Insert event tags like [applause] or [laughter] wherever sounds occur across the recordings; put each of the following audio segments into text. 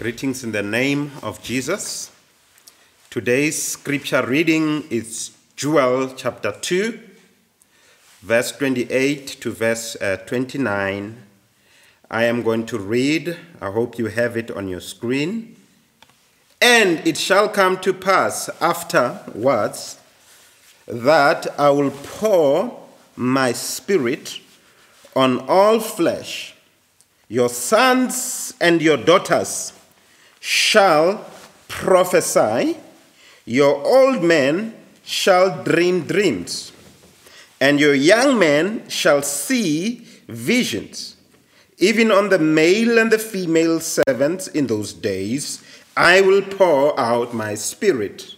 Greetings in the name of Jesus. Today's scripture reading is Joel chapter 2, verse 28 to verse uh, 29. I am going to read, I hope you have it on your screen. And it shall come to pass afterwards that I will pour my spirit on all flesh. Your sons and your daughters shall prophesy, your old men shall dream dreams, and your young men shall see visions. Even on the male and the female servants in those days, I will pour out my spirit.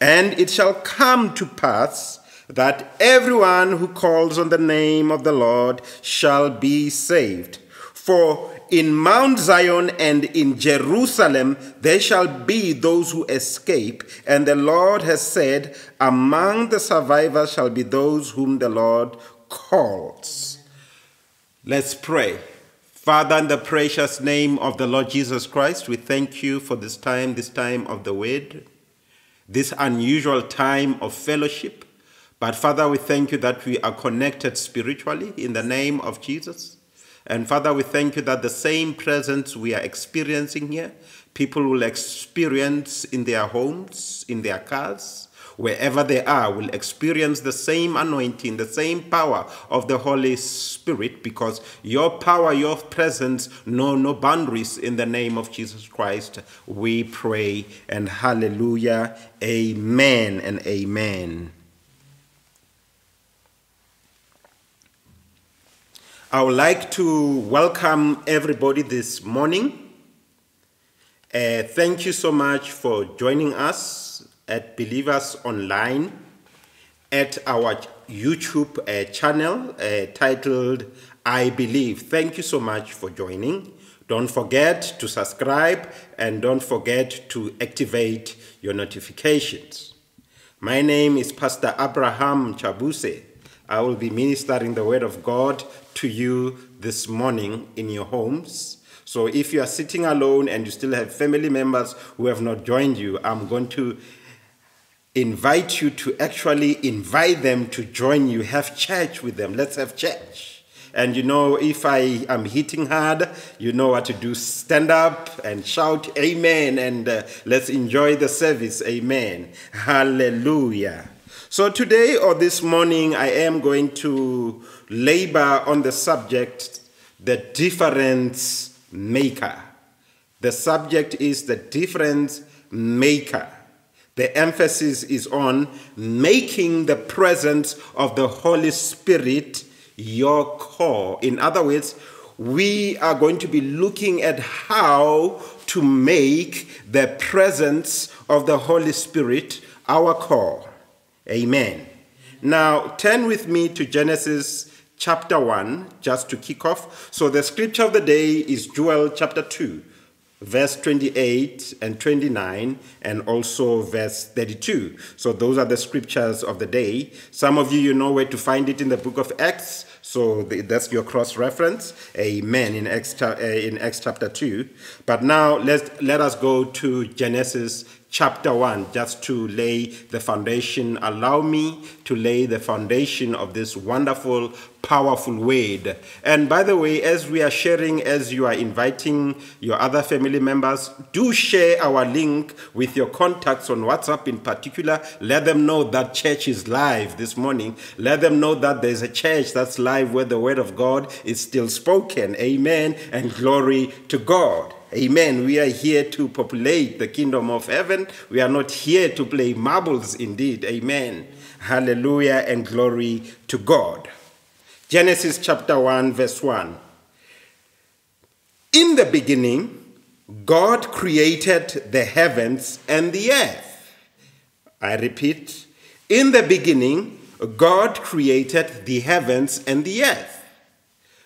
And it shall come to pass that everyone who calls on the name of the Lord shall be saved. For in Mount Zion and in Jerusalem there shall be those who escape, and the Lord has said, Among the survivors shall be those whom the Lord calls. Let's pray. Father, in the precious name of the Lord Jesus Christ, we thank you for this time, this time of the word, this unusual time of fellowship. But Father, we thank you that we are connected spiritually in the name of Jesus. And Father, we thank you that the same presence we are experiencing here, people will experience in their homes, in their cars, wherever they are, will experience the same anointing, the same power of the Holy Spirit, because your power, your presence know no boundaries in the name of Jesus Christ. We pray and hallelujah, amen and amen. I would like to welcome everybody this morning. Uh, thank you so much for joining us at Believers Online at our YouTube uh, channel uh, titled I Believe. Thank you so much for joining. Don't forget to subscribe and don't forget to activate your notifications. My name is Pastor Abraham Chabuse. I will be ministering the Word of God to you this morning in your homes. So if you are sitting alone and you still have family members who have not joined you, I'm going to invite you to actually invite them to join you. Have church with them. Let's have church. And you know, if I am hitting hard, you know what to do. Stand up and shout amen and uh, let's enjoy the service. Amen. Hallelujah. So, today or this morning, I am going to labor on the subject the difference maker. The subject is the difference maker. The emphasis is on making the presence of the Holy Spirit your core. In other words, we are going to be looking at how to make the presence of the Holy Spirit our core. Amen. Now, turn with me to Genesis chapter 1, just to kick off. So, the scripture of the day is Joel chapter 2, verse 28 and 29, and also verse 32. So, those are the scriptures of the day. Some of you, you know where to find it in the book of Acts. So that's your cross reference. Amen. In Acts, uh, in Acts chapter 2. But now let let us go to Genesis chapter 1 just to lay the foundation. Allow me to lay the foundation of this wonderful, powerful word. And by the way, as we are sharing, as you are inviting your other family members, do share our link with your contacts on WhatsApp in particular. Let them know that church is live this morning. Let them know that there's a church that's live where the word of God is still spoken. Amen. And glory to God. Amen. We are here to populate the kingdom of heaven. We are not here to play marbles, indeed. Amen. Hallelujah and glory to God. Genesis chapter 1, verse 1. In the beginning, God created the heavens and the earth. I repeat, in the beginning, God created the heavens and the earth.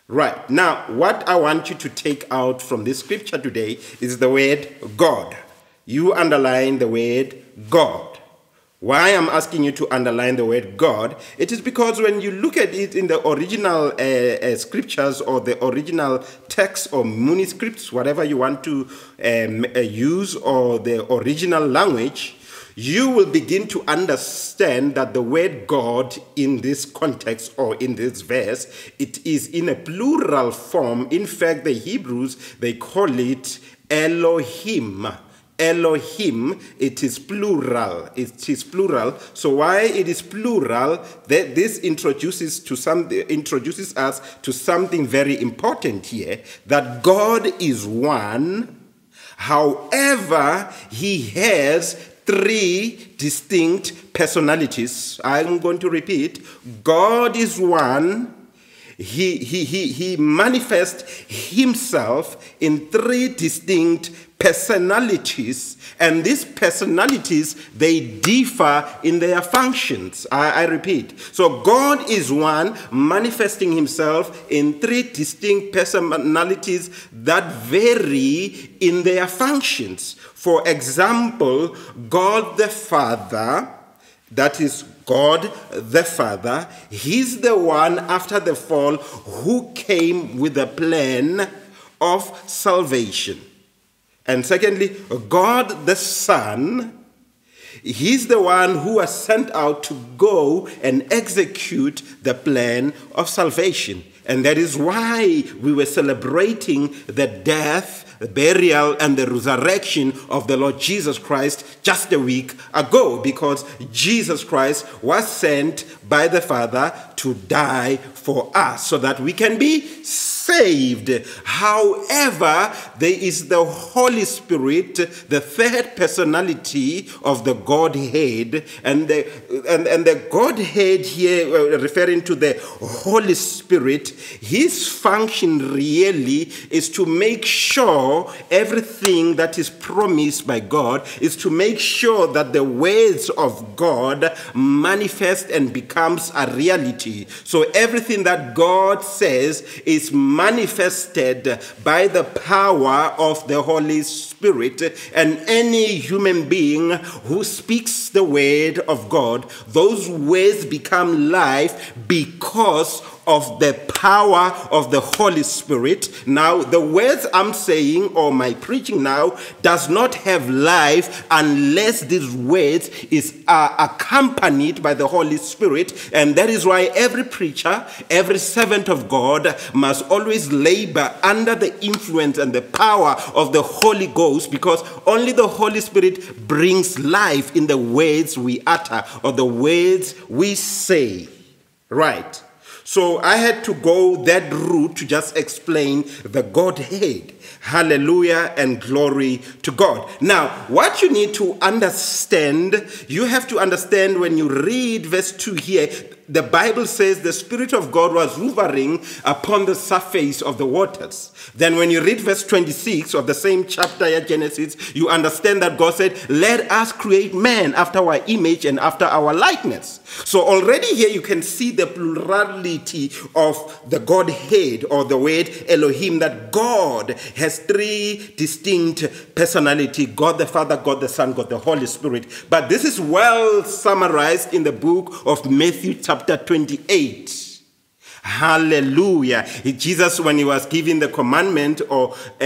Right. Now, what I want you to take out from this scripture today is the word God. You underline the word God. Why I'm asking you to underline the word God, it is because when you look at it in the original uh, uh, scriptures or the original text or manuscripts, whatever you want to um, uh, use, or the original language, you will begin to understand that the word God in this context or in this verse, it is in a plural form. In fact, the Hebrews, they call it Elohim. Elohim, it is plural. It is plural. So why it is plural? That this introduces to some introduces us to something very important here. That God is one. However, He has three distinct personalities. I'm going to repeat God is one. He, he, he, he manifests himself in three distinct personalities, and these personalities they differ in their functions. I, I, repeat. So God is one, manifesting himself in three distinct personalities that vary in their functions. For example, God the Father, that is God the Father, He's the one after the fall who came with a plan of salvation. And secondly, God the Son, He's the one who was sent out to go and execute the plan of salvation. And that is why we were celebrating the death, the burial, and the resurrection of the Lord Jesus Christ just a week ago, because Jesus Christ was sent by the Father to die for us so that we can be saved. However, there is the Holy Spirit, the third personality of the Godhead, and the, and, and the Godhead here, uh, referring to the Holy Spirit, his function really is to make sure everything that is promised by God is to make sure that the words of God manifest and becomes a reality. So everything that God says is manifested by the power of the Holy Spirit. And any human being who speaks the word of God, those words become life because of the power of the Holy Spirit. Now, the words I'm saying or my preaching now does not have life unless these words is uh, accompanied by the Holy Spirit. And that is why every preacher, every servant of God must always labor under the influence and the power of the Holy Ghost because only the Holy Spirit brings life in the words we utter or the words we say. Right. So I had to go that route to just explain the Godhead. Hallelujah and glory to God. Now, what you need to understand, you have to understand when you read verse 2 here, the Bible says the Spirit of God was hovering upon the surface of the waters. Then, when you read verse 26 of the same chapter, at Genesis, you understand that God said, Let us create man after our image and after our likeness. So, already here you can see the plurality of the Godhead or the word Elohim, that God has three distinct personality God the Father, God the Son, God the Holy Spirit. But this is well summarized in the book of Matthew, chapter 28. Hallelujah. Jesus, when he was giving the commandment or uh,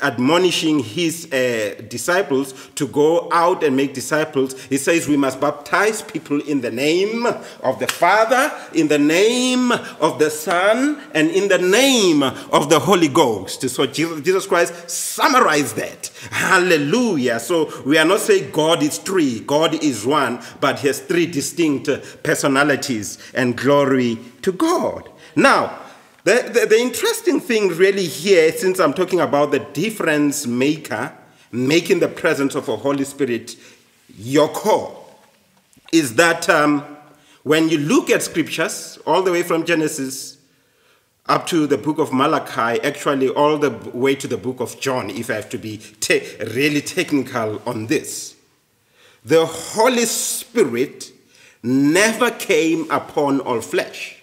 admonishing his uh, disciples to go out and make disciples, he says, We must baptize people in the name of the Father, in the name of the Son, and in the name of the Holy Ghost. So Jesus Christ summarized that. Hallelujah. So we are not saying God is three, God is one, but he has three distinct personalities and glory to God. Now, the, the, the, interesting thing really here, since I'm talking about the difference maker, making the presence of a Holy Spirit your core, is that um, when you look at scriptures, all the way from Genesis up to the book of Malachi, actually all the way to the book of John, if I have to be te- really technical on this, the Holy Spirit never came upon all flesh.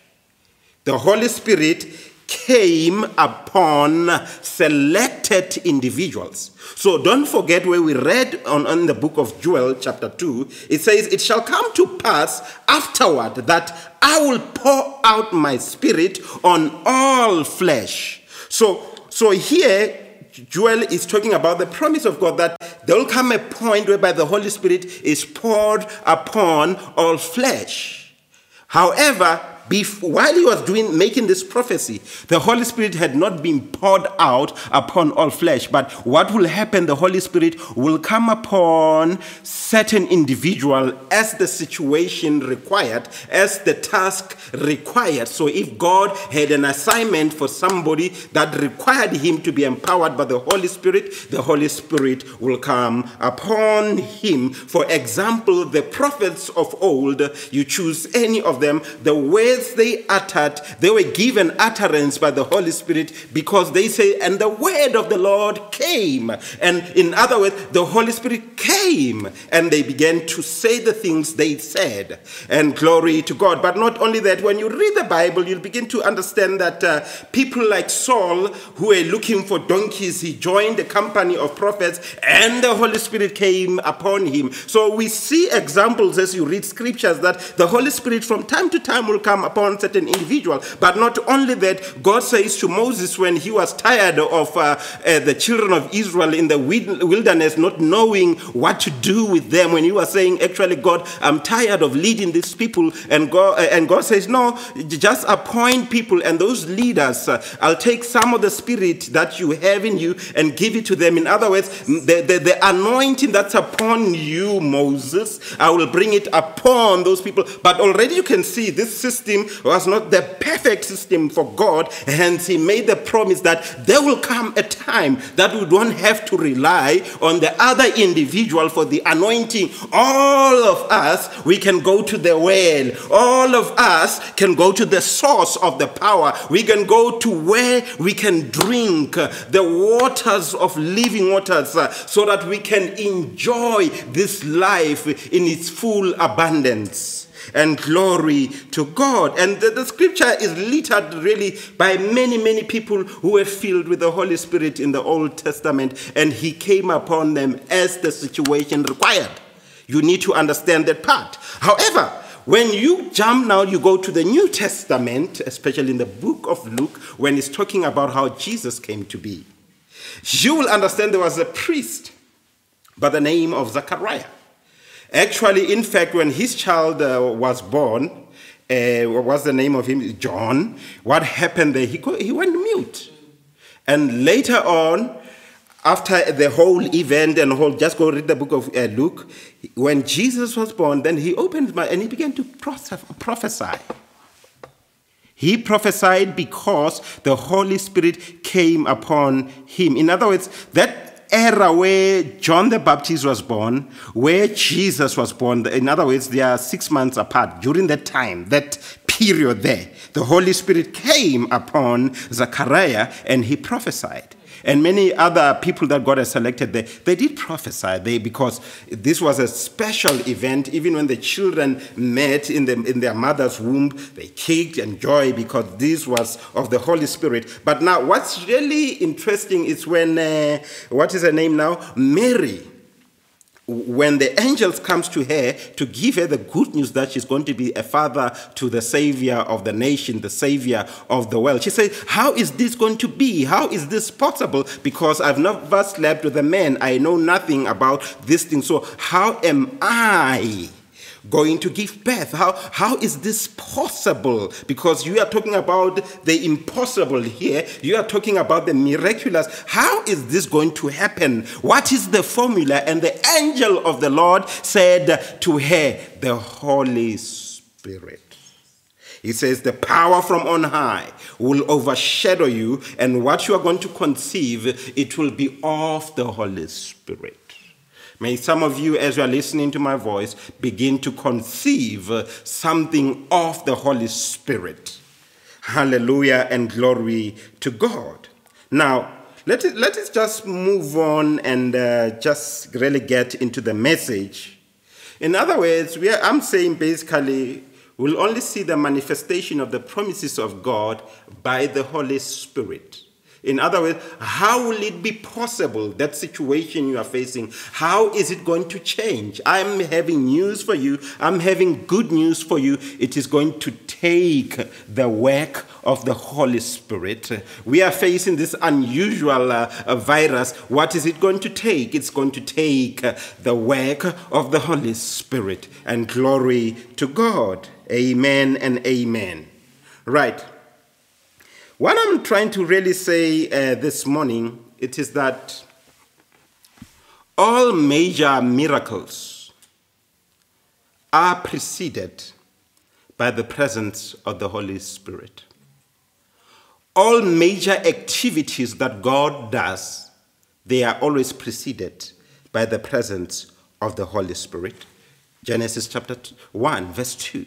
The Holy Spirit came upon selected individuals. So don't forget where we read on, on the book of Joel, chapter 2. It says, It shall come to pass afterward that I will pour out my spirit on all flesh. So, so here Joel is talking about the promise of God that there will come a point whereby the Holy Spirit is poured upon all flesh. However, while he was doing making this prophecy, the Holy Spirit had not been poured out upon all flesh. But what will happen? The Holy Spirit will come upon certain individual as the situation required, as the task required. So if God had an assignment for somebody that required him to be empowered by the Holy Spirit, the Holy Spirit will come upon him. For example, the prophets of old, you choose any of them, the way words they uttered, they were given utterance by the Holy Spirit because they say, and the word of the Lord came. And in other words, the Holy Spirit came and they began to say the things they said. And glory to God. But not only that, when you read the Bible, you'll begin to understand that uh, people like Saul, who were looking for donkeys, he joined the company of prophets and the Holy Spirit came upon him. So we see examples as you read scriptures that the Holy Spirit from time to time will come upon certain individual. But not only that, God says to Moses when he was tired of uh, uh, the children of Israel in the wilderness, not knowing what to do with them, when he was saying, actually, God, I'm tired of leading these people. And God, uh, and God says, no, just appoint people and those leaders. Uh, I'll take some of the spirit that you have in you and give it to them. In other words, the, the, the anointing that's upon you, Moses, I will bring it upon those people. But already you can see this system system was not the perfect system for God. Hence, He made the promise that there will come a time that we don't have to rely on the other individual for the anointing. All of us, we can go to the well. All of us can go to the source of the power. We can go to where we can drink the waters of living waters uh, so that we can enjoy this life in its full abundance and glory to God. And the, the, scripture is littered really by many, many people who were filled with the Holy Spirit in the Old Testament, and He came upon them as the situation required. You need to understand that part. However, when you jump now, you go to the New Testament, especially in the book of Luke, when it's talking about how Jesus came to be. You will understand there was a priest by the name of Zachariah. Actually, in fact, when his child uh, was born, uh, what was the name of him? John. What happened there? He, he went mute. And later on, after the whole event and whole, just go read the book of uh, Luke. When Jesus was born, then he opened mouth and he began to prophesy. He prophesied because the Holy Spirit came upon him. In other words, that era where John the Baptist was born, where Jesus was born, in other words, they are six months apart. During that time, that period there, the Holy Spirit came upon Zechariah and he prophesied and many other people that God has selected, they, they did prophesy they, because this was a special event. Even when the children met in, the, in their mother's womb, they kicked and joy because this was of the Holy Spirit. But now, what's really interesting is when, uh, what is her name now? Mary when the angels comes to her to give her the good news that she's going to be a father to the savior of the nation the savior of the world. She said how is this going to be? How is this possible? Because i've never slept with a man. I know nothing about this thing. So how am i going to give birth. How, how is this possible? Because you are talking about the impossible here, you are talking about the miraculous. How is this going to happen? What is the formula? And the angel of the Lord said to her, The Holy Spirit. He says, The power from on high will overshadow you, and what you are going to conceive, it will be of the Holy Spirit. May some of you, as you are listening to my voice, begin to conceive something of the Holy Spirit. Hallelujah and glory to God. Now, let, it, let us just move on and uh, just really get into the message. In other words, are, I'm saying basically we'll only see the manifestation of the promises of God by the Holy Spirit. In other words, how will it be possible that situation you are facing? How is it going to change? I'm having news for you. I'm having good news for you. It is going to take the work of the Holy Spirit. We are facing this unusual uh, uh, virus. What is it going to take? It's going to take uh, the work of the Holy Spirit. And glory to God. Amen and amen. Right. What I'm trying to really say uh, this morning it is that all major miracles are preceded by the presence of the Holy Spirit. All major activities that God does, they are always preceded by the presence of the Holy Spirit. Genesis chapter 1, verse 2.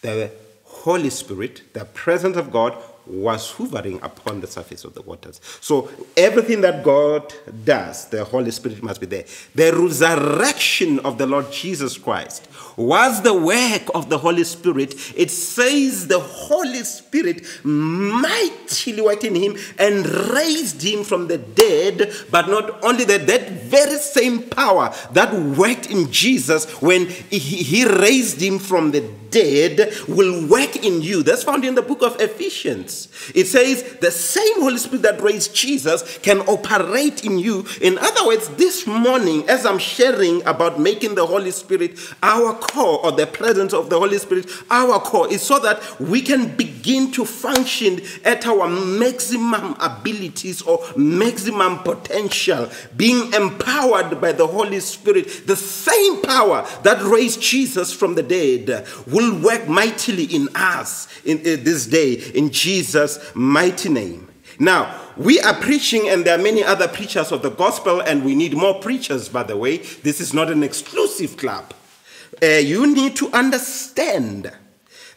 The Holy Spirit, the presence of God, was hovering upon the surface of the waters. So everything that God does, the Holy Spirit must be there. The resurrection of the Lord Jesus Christ was the work of the Holy Spirit. It says the Holy Spirit mightily worked in him and raised him from the dead, but not only that, that very same power that worked in Jesus when he raised him from the dead will work in you. That's found in the book of Ephesians. It says the same Holy Spirit that raised Jesus can operate in you. In other words, this morning, as I'm sharing about making the Holy Spirit our core or the presence of the Holy Spirit our core, is so that we can begin to function at our maximum abilities or maximum potential, being empowered by the Holy Spirit. The same power that raised Jesus from the dead will work mightily in us in, in this day in Jesus' mighty name. Now, we are preaching, and there are many other preachers of the gospel, and we need more preachers, by the way. This is not an exclusive club. Uh, you need to understand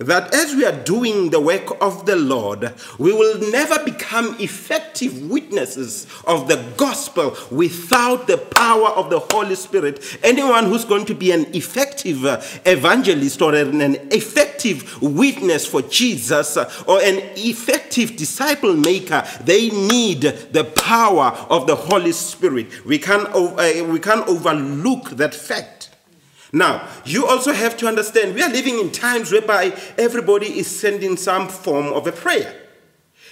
that as we are doing the work of the Lord, we will never become effective witnesses of the gospel without the power of the Holy Spirit. Anyone who's going to be an effective uh, evangelist or an effective witness for Jesus uh, or an effective disciple maker, they need the power of the Holy Spirit. We can't, uh, we can't overlook that fact. Now, you also have to understand we are living in times whereby everybody is sending some form of a prayer.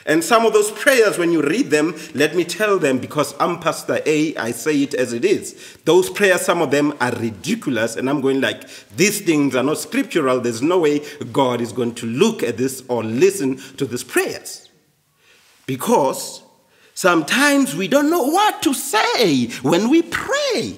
And some of those prayers, when you read them, let me tell them because I'm Pastor A, I say it as it is. Those prayers, some of them are ridiculous, and I'm going like, these things are not scriptural. There's no way God is going to look at this or listen to these prayers. Because sometimes we don't know what to say when we pray.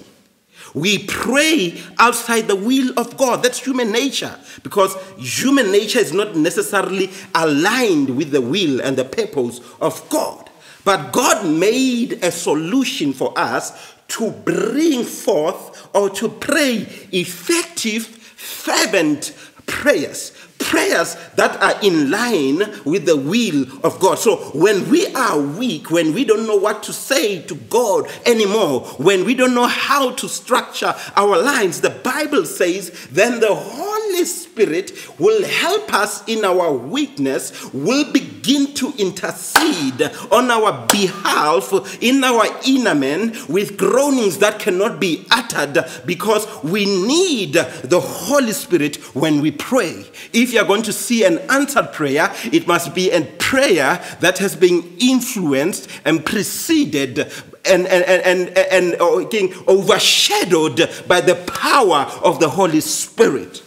We pray outside the will of God. That's human nature because human nature is not necessarily aligned with the will and the purpose of God. But God made a solution for us to bring forth or to pray effective, fervent prayers prayers that are in line with the will of God. So when we are weak, when we don't know what to say to God anymore, when we don't know how to structure our lines, the Bible says, then the Holy Spirit will help us in our weakness, will begin to intercede on our behalf in our inner man with groanings that cannot be uttered because we need the Holy Spirit when we pray. If you are going to see an answered prayer, it must be a prayer that has been influenced and preceded and, and, and, and, and oh, overshadowed by the power of the Holy Spirit.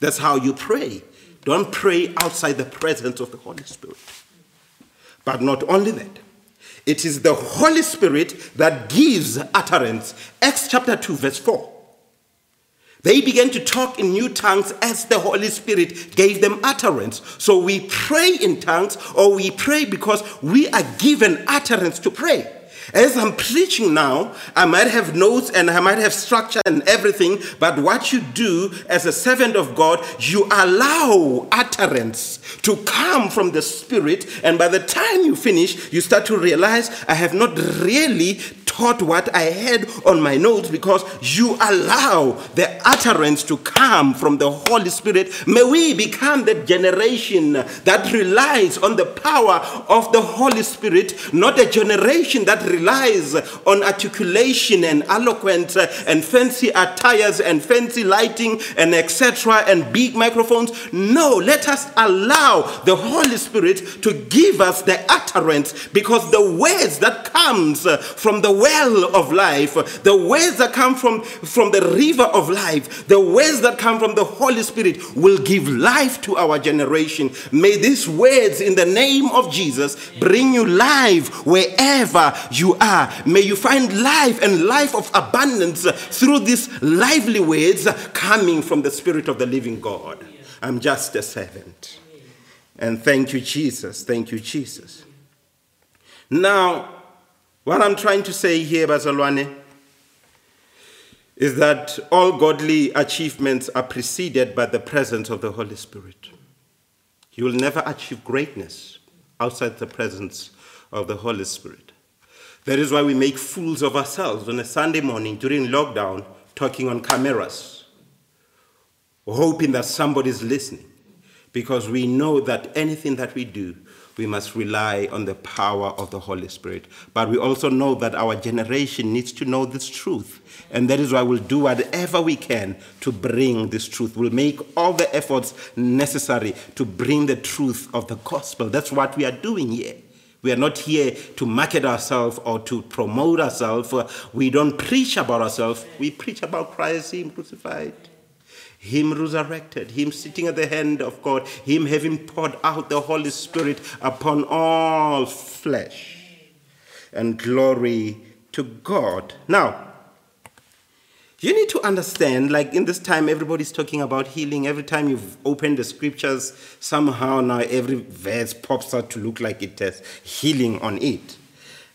That's how you pray. Don't pray outside the presence of the Holy Spirit. But not only that, it is the Holy Spirit that gives utterance. Acts chapter 2, verse 4. They began to talk in new tongues as the Holy Spirit gave them utterance. So we pray in tongues or we pray because we are given utterance to pray. As I'm preaching now, I might have notes and I might have structure and everything, but what you do as a servant of God, you allow utterance to come from the Spirit, and by the time you finish, you start to realize I have not really taught what I had on my notes because you allow the utterance to come from the Holy Spirit. May we become the generation that relies on the power of the Holy Spirit, not a generation that relies on articulation and eloquence and fancy attires and fancy lighting and etc. and big microphones. No, let us allow the Holy Spirit to give us the utterance because the words that comes uh, from the well of life, the words that come from, from the river of life, the words that come from the Holy Spirit will give life to our generation. May these words in the name of Jesus bring you life wherever you are. May you find life and life of abundance through these lively words coming from the Spirit of the living God. I'm just a servant. And thank you, Jesus. Thank you, Jesus. Now, what I'm trying to say here, Bazalwane, is that all godly achievements are preceded by the presence of the Holy Spirit. You will never achieve greatness outside the presence of the Holy Spirit. That is why we make fools of ourselves on a Sunday morning during lockdown, talking on cameras, hoping that somebody's listening, because we know that anything that we do we must rely on the power of the Holy Spirit. But we also know that our generation needs to know this truth. And that is why we'll do whatever we can to bring this truth. We'll make all the efforts necessary to bring the truth of the gospel. That's what we are doing here. We are not here to market ourselves or to promote ourselves. We don't preach about ourselves. We preach about Christ, Him crucified. Him resurrected, Him sitting at the hand of God, Him having poured out the Holy Spirit upon all flesh. And glory to God. Now, you need to understand, like in this time, everybody's talking about healing. Every time you've opened the scriptures, somehow now every verse pops out to look like it has healing on it.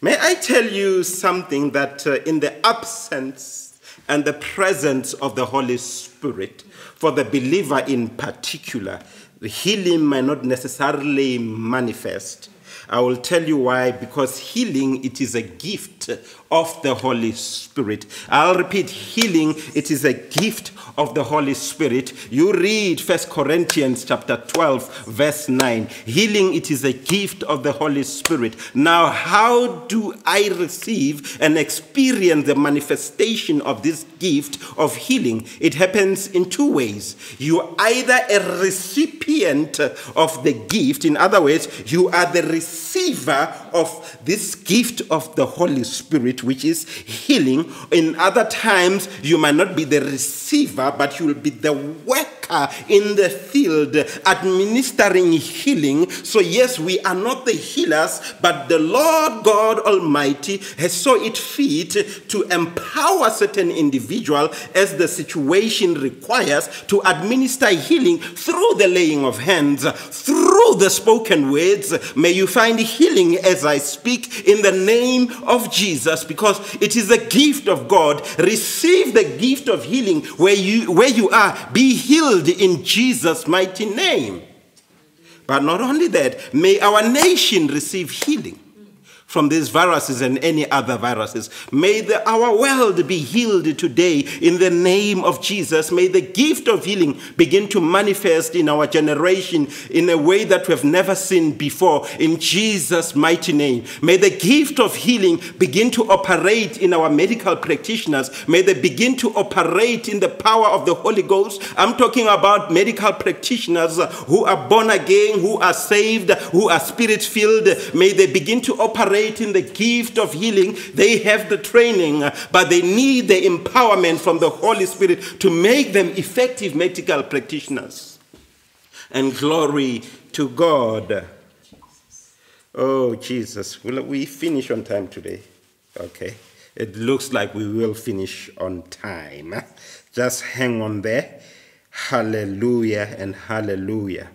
May I tell you something that uh, in the absence and the presence of the Holy Spirit, for the believer in particular, the healing may not necessarily manifest. I will tell you why because healing it is a gift of the Holy Spirit. I'll repeat healing it is a gift of the Holy Spirit. You read First Corinthians chapter 12 verse 9. Healing it is a gift of the Holy Spirit. Now how do I receive and experience the manifestation of this gift of healing? It happens in two ways. You either a recipient of the gift, in other words, you are the receiver of this gift of the Holy Spirit which is healing. In other times, you might not be the receiver, but you will be the worker in the field administering healing. So, yes, we are not the healers, but the Lord God Almighty has saw it fit to empower certain individual as the situation requires to administer healing through the laying of hands, through the spoken words. May you find healing as I speak in the name of Jesus because it is a gift of God. Receive the gift of healing where you where you are. Be healed in Jesus' mighty name. But not only that, may our nation receive healing from these viruses and any other viruses. May the, our world be healed today in the name of Jesus. May the gift of healing begin to manifest in our generation in a way that we have never seen before in Jesus' mighty name. May the gift of healing begin to operate in our medical practitioners. May they begin to operate in the power of the Holy Ghost. I'm talking about medical practitioners who are born again, who are saved, who are spirit filled. May they begin to operate in the gift of healing. They have the training, but they need the empowerment from the Holy Spirit to make them effective medical practitioners. And glory to God. Oh, Jesus. Will we finish on time today? Okay. It looks like we will finish on time. Just hang on there. Hallelujah and hallelujah.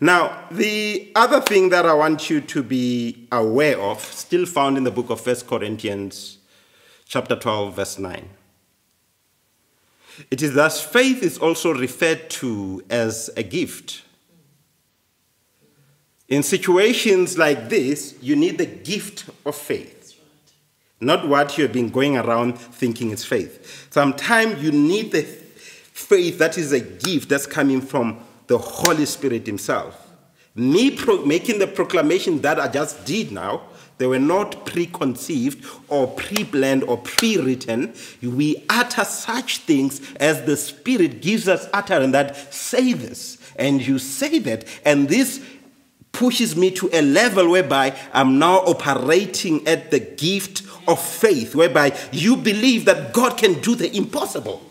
Now, the other thing that I want you to be aware of, still found in the book of First Corinthians, chapter 12, verse 9. It is thus faith is also referred to as a gift. In situations like this, you need the gift of faith. not what you've been going around thinking is faith. Sometimes you need the faith that is a gift that's coming from the Holy Spirit Himself. Me pro- making the proclamation that I just did now, they were not preconceived or pre planned or pre written. We utter such things as the Spirit gives us utterance that say this, and you say that, and this pushes me to a level whereby I'm now operating at the gift of faith, whereby you believe that God can do the impossible.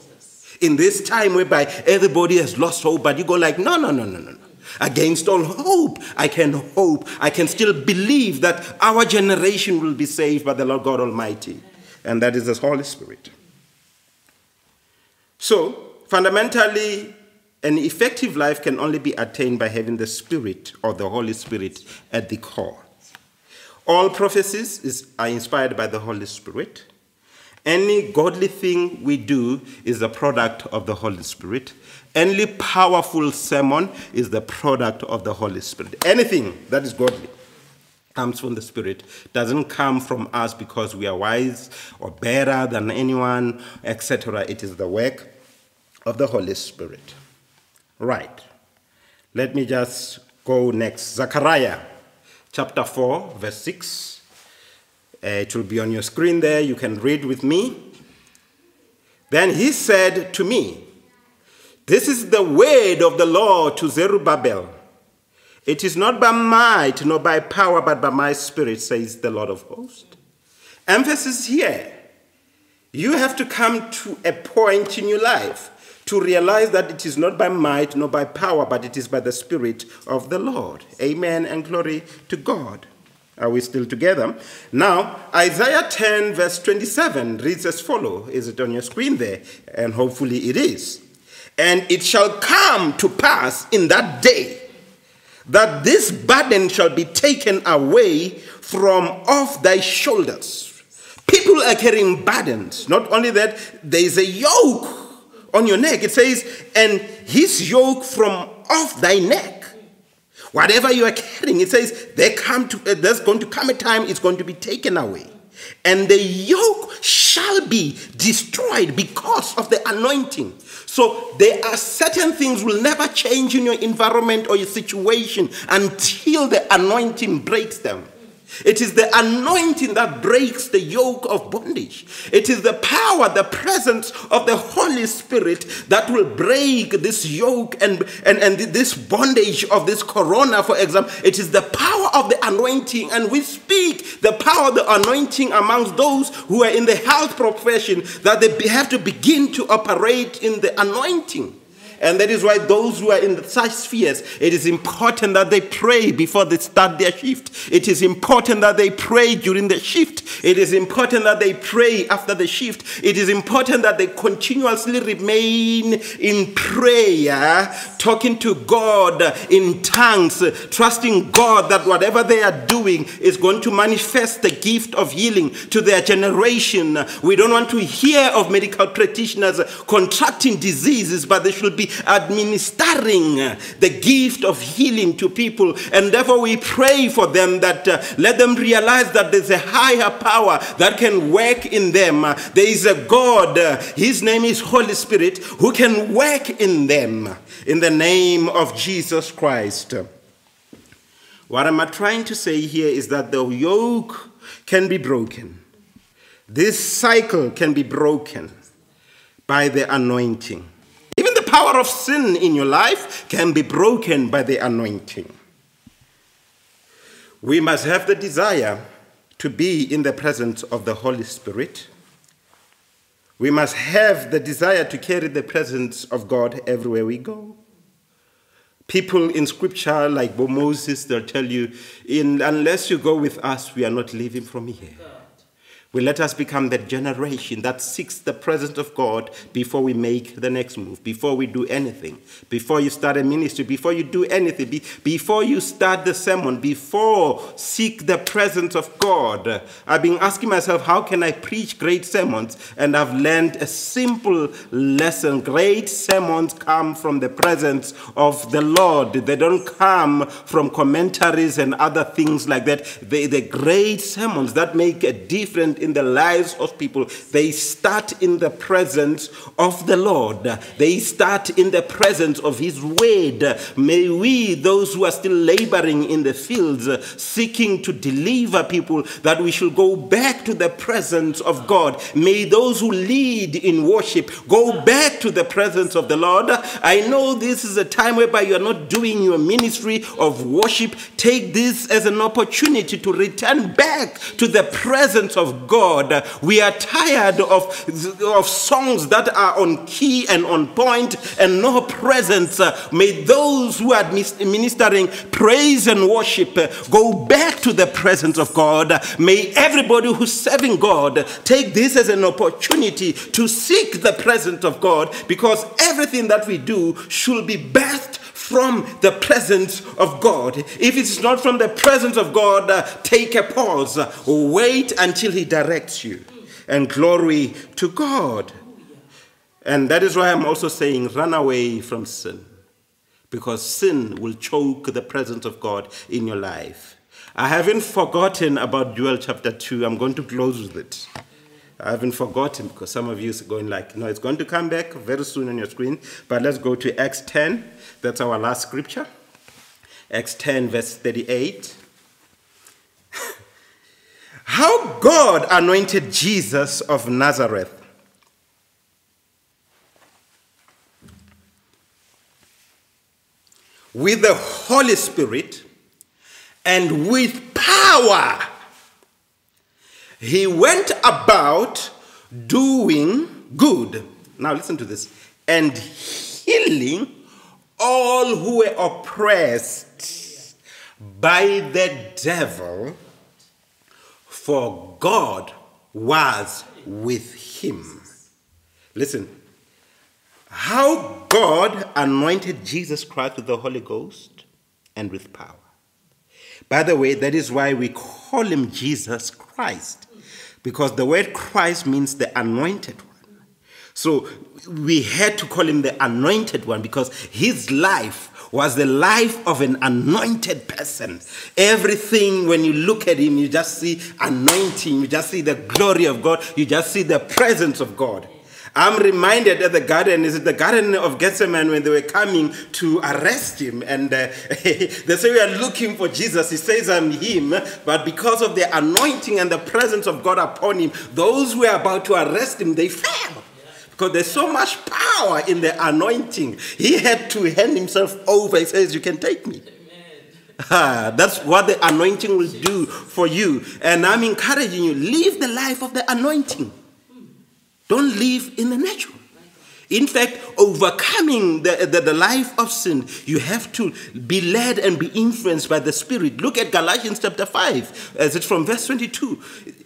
In this time whereby everybody has lost hope, but you go like, no, no, no, no, no. Against all hope, I can hope. I can still believe that our generation will be saved by the Lord God Almighty. And that is the Holy Spirit. So, fundamentally, an effective life can only be attained by having the Spirit or the Holy Spirit at the core. All prophecies is, are inspired by the Holy Spirit. Any godly thing we do is a product of the Holy Spirit. Any powerful sermon is the product of the Holy Spirit. Anything that is godly comes from the Spirit, doesn't come from us because we are wise or better than anyone, etc. It is the work of the Holy Spirit. Right. Let me just go next. Zechariah chapter 4, verse 6. Uh, it will be on your screen there. You can read with me. Then he said to me, This is the word of the Lord to Zerubbabel. It is not by might nor by power, but by my spirit, says the Lord of hosts. Emphasis here. You have to come to a point in your life to realize that it is not by might nor by power, but it is by the Spirit of the Lord. Amen and glory to God. Are we still together? Now, Isaiah 10, verse 27 reads as follows. Is it on your screen there? And hopefully it is. And it shall come to pass in that day that this burden shall be taken away from off thy shoulders. People are carrying burdens. Not only that, there is a yoke on your neck. It says, and his yoke from off thy neck. Whatever you are carrying, it says, there come to, uh, there's going to come a time it's going to be taken away. And the yoke shall be destroyed because of the anointing. So there are certain things will never change in your environment or your situation until the anointing breaks them. It is the anointing that breaks the yoke of bondage. It is the power, the presence of the Holy Spirit that will break this yoke and, and, and this bondage of this corona, for example. It is the power of the anointing, and we speak the power of the anointing amongst those who are in the health profession that they have to begin to operate in the anointing. And that is why those who are in such spheres, it is important that they pray before they start their shift. It is important that they pray during the shift. It is important that they pray after the shift. It is important that they continuously remain in prayer, talking to God in tongues, trusting God that whatever they are doing is going to manifest the gift of healing to their generation. We don't want to hear of medical practitioners contracting diseases, but they should be administering the gift of healing to people. And therefore, we pray for them that uh, let them realize that there's a higher power that can work in them. There is a God, uh, His name is Holy Spirit, who can work in them in the name of Jesus Christ. What am I trying to say here is that the yoke can be broken. This cycle can be broken by the anointing power of sin in your life can be broken by the anointing. We must have the desire to be in the presence of the Holy Spirit. We must have the desire to carry the presence of God everywhere we go. People in scripture, like Moses, they'll tell you, in, unless you go with us, we are not leaving from here. Will let us become that generation that seeks the presence of God before we make the next move, before we do anything, before you start a ministry, before you do anything, be, before you start the sermon, before seek the presence of God. I've been asking myself, how can I preach great sermons? And I've learned a simple lesson. Great sermons come from the presence of the Lord. They don't come from commentaries and other things like that. They, the great sermons that make a difference present in the lives of people, they start in the presence of the Lord. They start in the presence of His word. May we, those who are still laboring in the fields, seeking to deliver people, that we should go back to the presence of God. May those who lead in worship go back to the presence of the Lord. I know this is a time whereby you are not doing your ministry of worship. Take this as an opportunity to return back to the presence of God. We are tired of, of songs that are on key and on point and no presence. May those who are ministering praise and worship go back to the presence of God. May everybody who's serving God take this as an opportunity to seek the presence of God because everything that we do should be birthed from the presence of God. If it's not from the presence of God, uh, take a pause. Wait until He directs you. And glory to God. And that is why I'm also saying run away from sin. Because sin will choke the presence of God in your life. I haven't forgotten about Joel chapter 2. I'm going to close with it. I haven't forgotten because some of you are going like, no, it's going to come back very soon on your screen. But let's go to Acts 10. That's our last scripture. Acts 10, verse 38. How God anointed Jesus of Nazareth with the Holy Spirit and with power he went about doing good. Now, listen to this and healing all who were oppressed by the devil, for God was with him. Listen, how God anointed Jesus Christ with the Holy Ghost and with power. By the way, that is why we call him Jesus Christ because the word Christ means the anointed. So we had to call him the anointed one because his life was the life of an anointed person. Everything, when you look at him, you just see anointing, you just see the glory of God, you just see the presence of God. I'm reminded at the garden, is it the Garden of Gethsemane when they were coming to arrest him? And uh, [laughs] they say, We are looking for Jesus. He says, I'm him. But because of the anointing and the presence of God upon him, those who were about to arrest him, they fell. Because there's so much power in the anointing. He had to hand himself over. He says, You can take me. Ah, that's what the anointing will do for you. And I'm encouraging you live the life of the anointing. Don't live in the natural. In fact, overcoming the, the, the, life of sin, you have to be led and be influenced by the Spirit. Look at Galatians chapter 5, as it's from verse 22.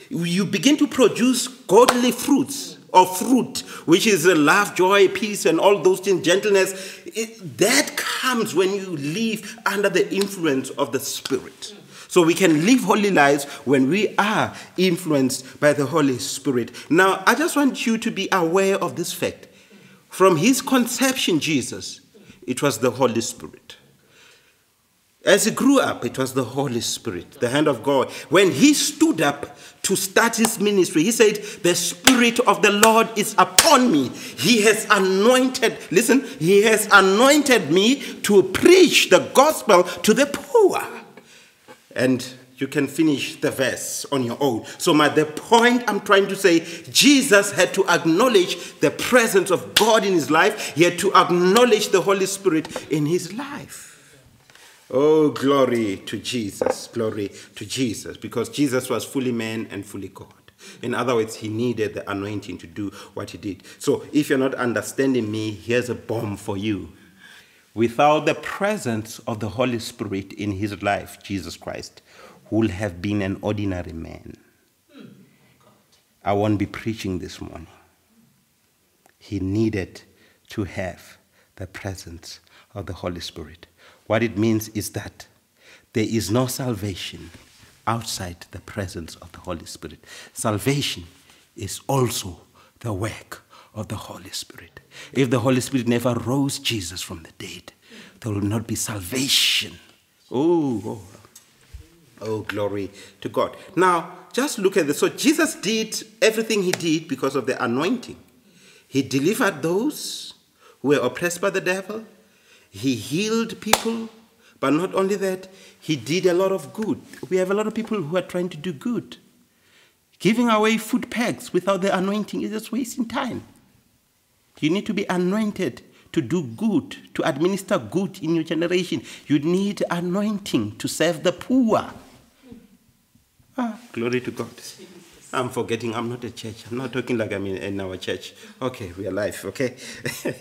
You begin to produce godly fruits or fruit, which is love, joy, peace, and all those things, gentleness. It, that comes when you live under the influence of the Spirit. So we can live holy lives when we are influenced by the Holy Spirit. Now, I just want you to be aware of this fact. From his conception, Jesus, it was the Holy Spirit. As he grew up, it was the Holy Spirit, the hand of God. When he stood up to start his ministry, he said, The Spirit of the Lord is upon me. He has anointed, listen, he has anointed me to preach the gospel to the poor and you can finish the verse on your own. So, my the point I'm trying to say, Jesus had to acknowledge the presence of God in his life. He had to acknowledge the Holy Spirit in his life. Oh, glory to Jesus, glory to Jesus, because Jesus was fully man and fully God. In other words, he needed the anointing to do what he did. So, if you're not understanding me, here's a bomb for you. Without the presence of the Holy Spirit in his life, Jesus Christ would have been an ordinary man. I won't be preaching this morning. He needed to have the presence of the Holy Spirit. What it means is that there is no salvation outside the presence of the Holy Spirit. Salvation is also the work of the Holy Spirit. If the Holy Spirit never rose Jesus from the dead, there will not be salvation. Oh, oh. Oh, glory to God. Now, just look at this. So, Jesus did everything he did because of the anointing. He delivered those who were oppressed by the devil, he healed people, but not only that, he did a lot of good. We have a lot of people who are trying to do good. Giving away food packs without the anointing is just wasting time. You need to be anointed to do good, to administer good in your generation. You need anointing to serve the poor. Ah, glory to God. I'm forgetting I'm not a church. I'm not talking like I'm in, in our church. Okay, we are live, okay?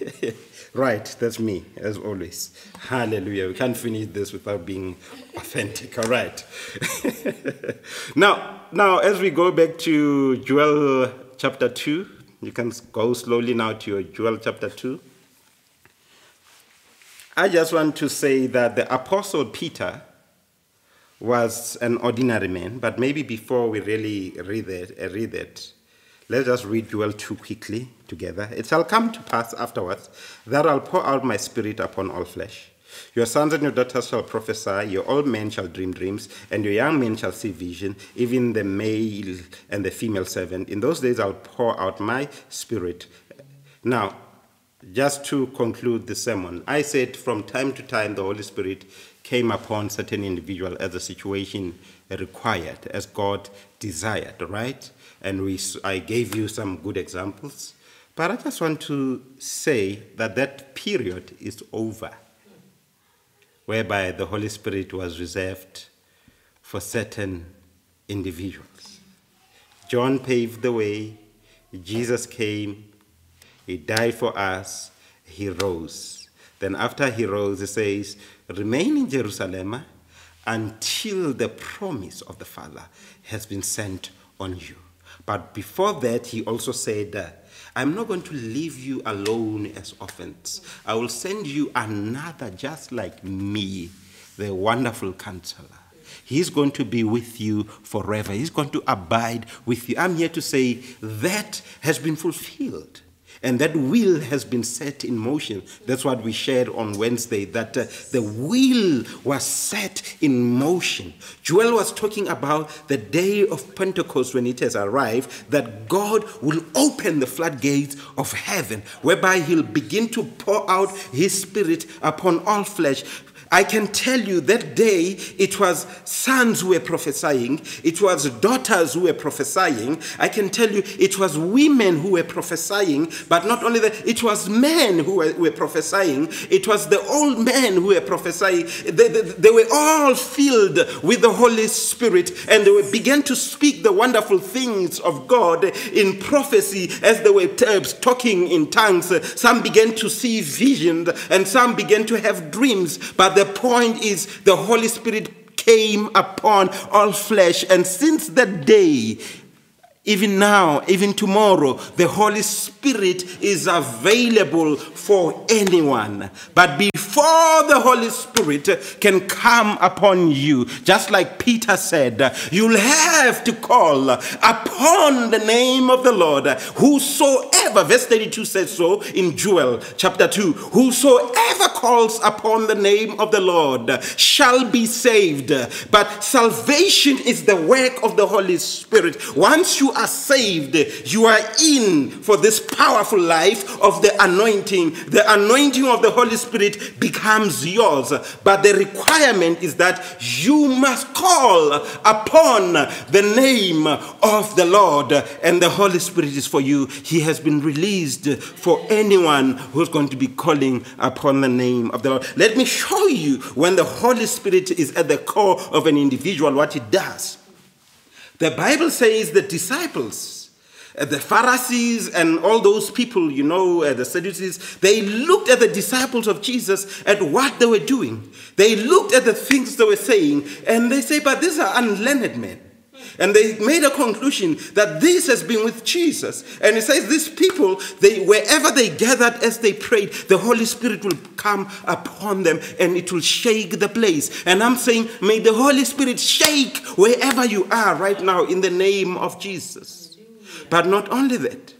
[laughs] right, that's me, as always. Hallelujah. We can't finish this without being authentic, all right? [laughs] now, now, as we go back to Joel chapter 2, you can go slowly now to your Joel chapter 2. I just want to say that the Apostle Peter was an ordinary man, but maybe before we really read it, uh, read it let's just read Joel 2 quickly together. It shall come to pass afterwards that I'll pour out my spirit upon all flesh. Your sons and your daughters shall prophesy, your old men shall dream dreams, and your young men shall see vision, even the male and the female servant. In those days I'll pour out my spirit. Now, just to conclude the sermon, I said from time to time the Holy Spirit came upon certain individual as the situation required, as God desired, right? And we, I gave you some good examples. But I just want to say that that period is over, whereby the Holy Spirit was reserved for certain individuals. John paved the way, Jesus came, he died for us, he rose. Then, after he rose, he says, Remain in Jerusalem until the promise of the Father has been sent on you. But before that, he also said, I'm not going to leave you alone as orphans. I will send you another just like me, the wonderful counselor. He's going to be with you forever. He's going to abide with you. I'm here to say that has been fulfilled. And that will has been set in motion. That's what we shared on Wednesday, that uh, the will was set in motion. Joel was talking about the day of Pentecost when it has arrived, that God will open the floodgates of heaven, whereby he'll begin to pour out his spirit upon all flesh. I can tell you that day it was sons who were prophesying, it was daughters who were prophesying. I can tell you it was women who were prophesying, but not only that, it was men who were, were prophesying, it was the old men who were prophesying. They, they, they were all filled with the Holy Spirit and they began to speak the wonderful things of God in prophecy as they were uh, talking in tongues. Some began to see visions and some began to have dreams, but the point is, the Holy Spirit came upon all flesh, and since that day, even now, even tomorrow, the Holy Spirit is available for anyone. But before the Holy Spirit can come upon you, just like Peter said, you'll have to call upon the name of the Lord. Whosoever, verse 32 says so in Joel chapter 2, whosoever calls upon the name of the Lord shall be saved. But salvation is the work of the Holy Spirit. Once you are saved, you are in for this powerful life of the anointing. The anointing of the Holy Spirit becomes yours. But the requirement is that you must call upon the name of the Lord, and the Holy Spirit is for you. He has been released for anyone who's going to be calling upon the name of the Lord. Let me show you when the Holy Spirit is at the core of an individual, what it does. The Bible says the disciples, uh, the Pharisees, and all those people, you know, uh, the Sadducees, they looked at the disciples of Jesus at what they were doing. They looked at the things they were saying, and they say, But these are unlearned men. And they made a conclusion that this has been with Jesus. And it says these people, they wherever they gathered as they prayed, the Holy Spirit will come upon them and it will shake the place. And I'm saying, may the Holy Spirit shake wherever you are right now in the name of Jesus. But not only that.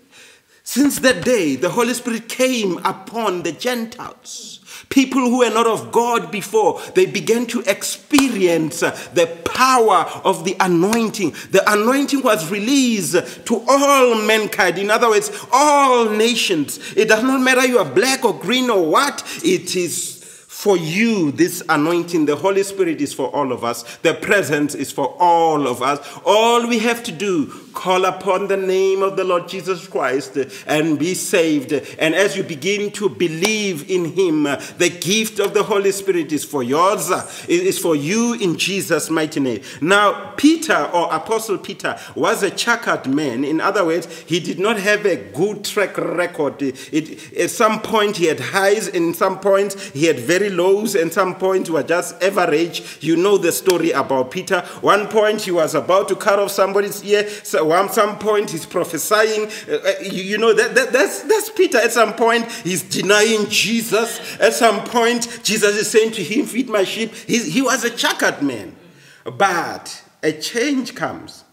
Since that day, the Holy Spirit came upon the Gentiles. People who were not of God before, they began to experience uh, the power of the anointing. The anointing was released to all mankind. In other words, all nations. It does not matter you are black or green or what, it is for you, this anointing, the Holy Spirit is for all of us. The presence is for all of us. All we have to do, call upon the name of the Lord Jesus Christ and be saved. And as you begin to believe in Him, the gift of the Holy Spirit is for yours. It is for you in Jesus' mighty name. Now, Peter or Apostle Peter was a checkered man. In other words, he did not have a good track record. It, at some point, he had highs, in some points, he had very lows, and some points were just average. You know the story about Peter. One point he was about to cut off somebody's ear. So at some point he's prophesying. Uh, uh, you, know that, that that's that's Peter. At some point he's denying Jesus. At some point Jesus is saying to him, "Feed my sheep." He was a checkered man, but a change comes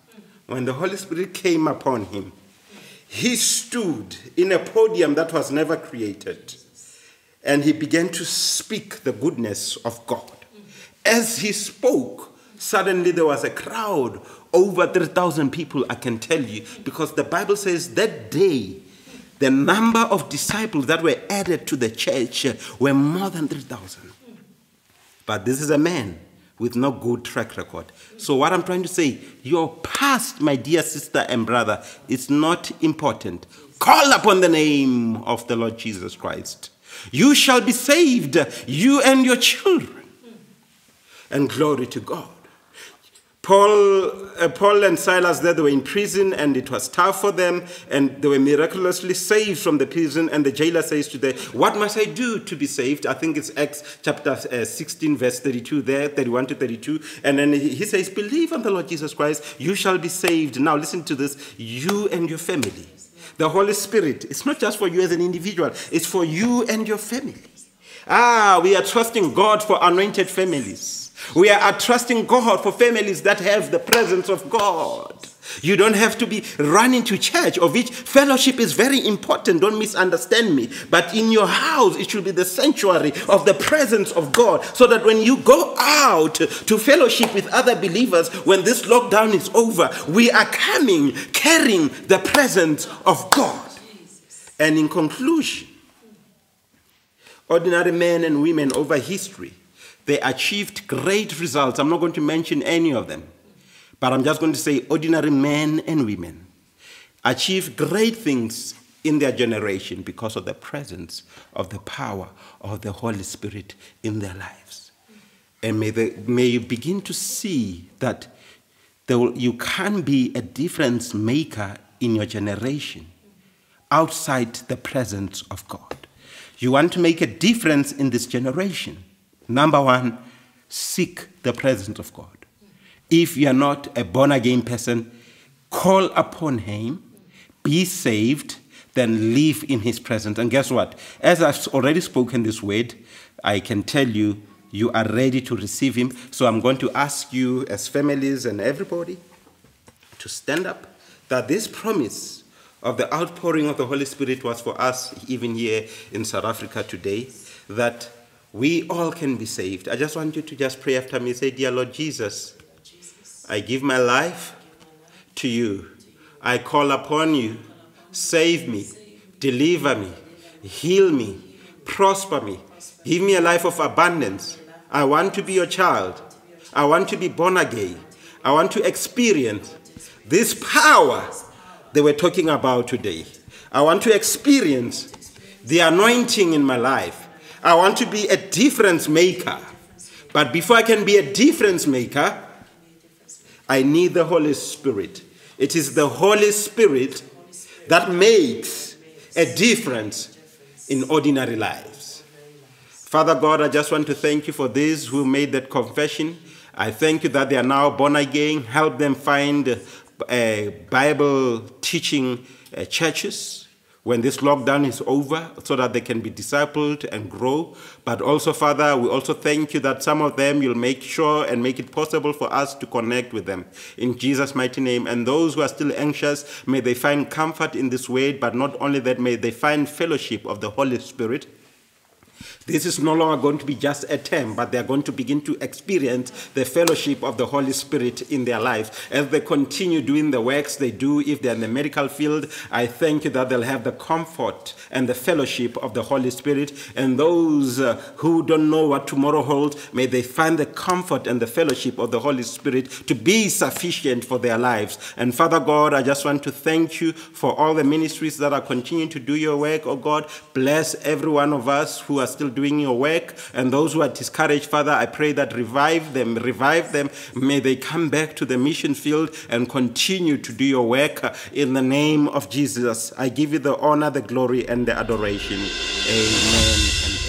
when the Holy Spirit came upon him. He stood in a podium that was never created and he began to speak the goodness of God. As he spoke, suddenly there was a crowd over 3,000 people, I can tell you, because the Bible says that day, the number of disciples that were added to the church were more than 3,000. But this is a man with no good track record. So, what I'm trying to say, your past, my dear sister and brother, is not important. Call upon the name of the Lord Jesus Christ. You shall be saved, you and your children. And glory to God. Paul, uh, Paul and Silas there, they were in prison and it was tough for them and they were miraculously saved from the prison and the jailer says to them, what must I do to be saved? I think it's Acts chapter uh, 16 verse 32 there, 31 to 32. And then he, says, believe on the Lord Jesus Christ, you shall be saved. Now listen to this, you and your family. The Holy Spirit, it's not just for you as an individual, it's for you and your family. Ah, we are trusting God for anointed families. We are trusting God for families that have the presence of God. You don't have to be running to church, of which fellowship is very important. Don't misunderstand me. But in your house, it should be the sanctuary of the presence of God. So that when you go out to fellowship with other believers, when this lockdown is over, we are coming carrying the presence of God. And in conclusion, ordinary men and women over history, they achieved great results. I'm not going to mention any of them. But I'm just going to say ordinary men and women achieve great things in their generation because of the presence of the power of the Holy Spirit in their lives. And may, they, may you begin to see that will, you can be a difference maker in your generation outside the presence of God. You want to make a difference in this generation. Number one, seek the presence of God. If you are not a born again person, call upon Him, be saved, then live in His presence. And guess what? As I've already spoken this word, I can tell you, you are ready to receive Him. So I'm going to ask you, as families and everybody, to stand up that this promise of the outpouring of the Holy Spirit was for us, even here in South Africa today, that we all can be saved. I just want you to just pray after me. Say, Dear Lord Jesus, I give my life to you. I call upon you. Save me, deliver me, heal me, prosper me, give me a life of abundance. I want to be your child. I want to be born again. I want to experience this power they were talking about today. I want to experience the anointing in my life. I want to be a difference maker. But before I can be a difference maker, I need the Holy Spirit. It is the Holy Spirit that makes a difference in ordinary lives. Father God, I just want to thank you for these who made that confession. I thank you that they are now born again. Help them find uh, Bible teaching uh, churches when this lockdown is over so that they can be discipled and grow. But also, Father, we also thank you that some of them you'll make sure and make it possible for us to connect with them. In Jesus' mighty name. And those who are still anxious, may they find comfort in this word, but not only that, may they find fellowship of the Holy Spirit this is no longer going to be just a term, but they are going to begin to experience the fellowship of the Holy Spirit in their life. As they continue doing the works they do, if they're in the medical field, I thank you that they'll have the comfort and the fellowship of the Holy Spirit. And those uh, who don't know what tomorrow holds, may they find the comfort and the fellowship of the Holy Spirit to be sufficient for their lives. And Father God, I just want to thank you for all the ministries that are continuing to do your work, oh God. Bless every one of us who are still doing your work. And those who are discouraged, Father, I pray that revive them, revive them. May they come back to the mission field and continue to do your work in the name of Jesus. I give you the honor, the glory, and the adoration. Amen.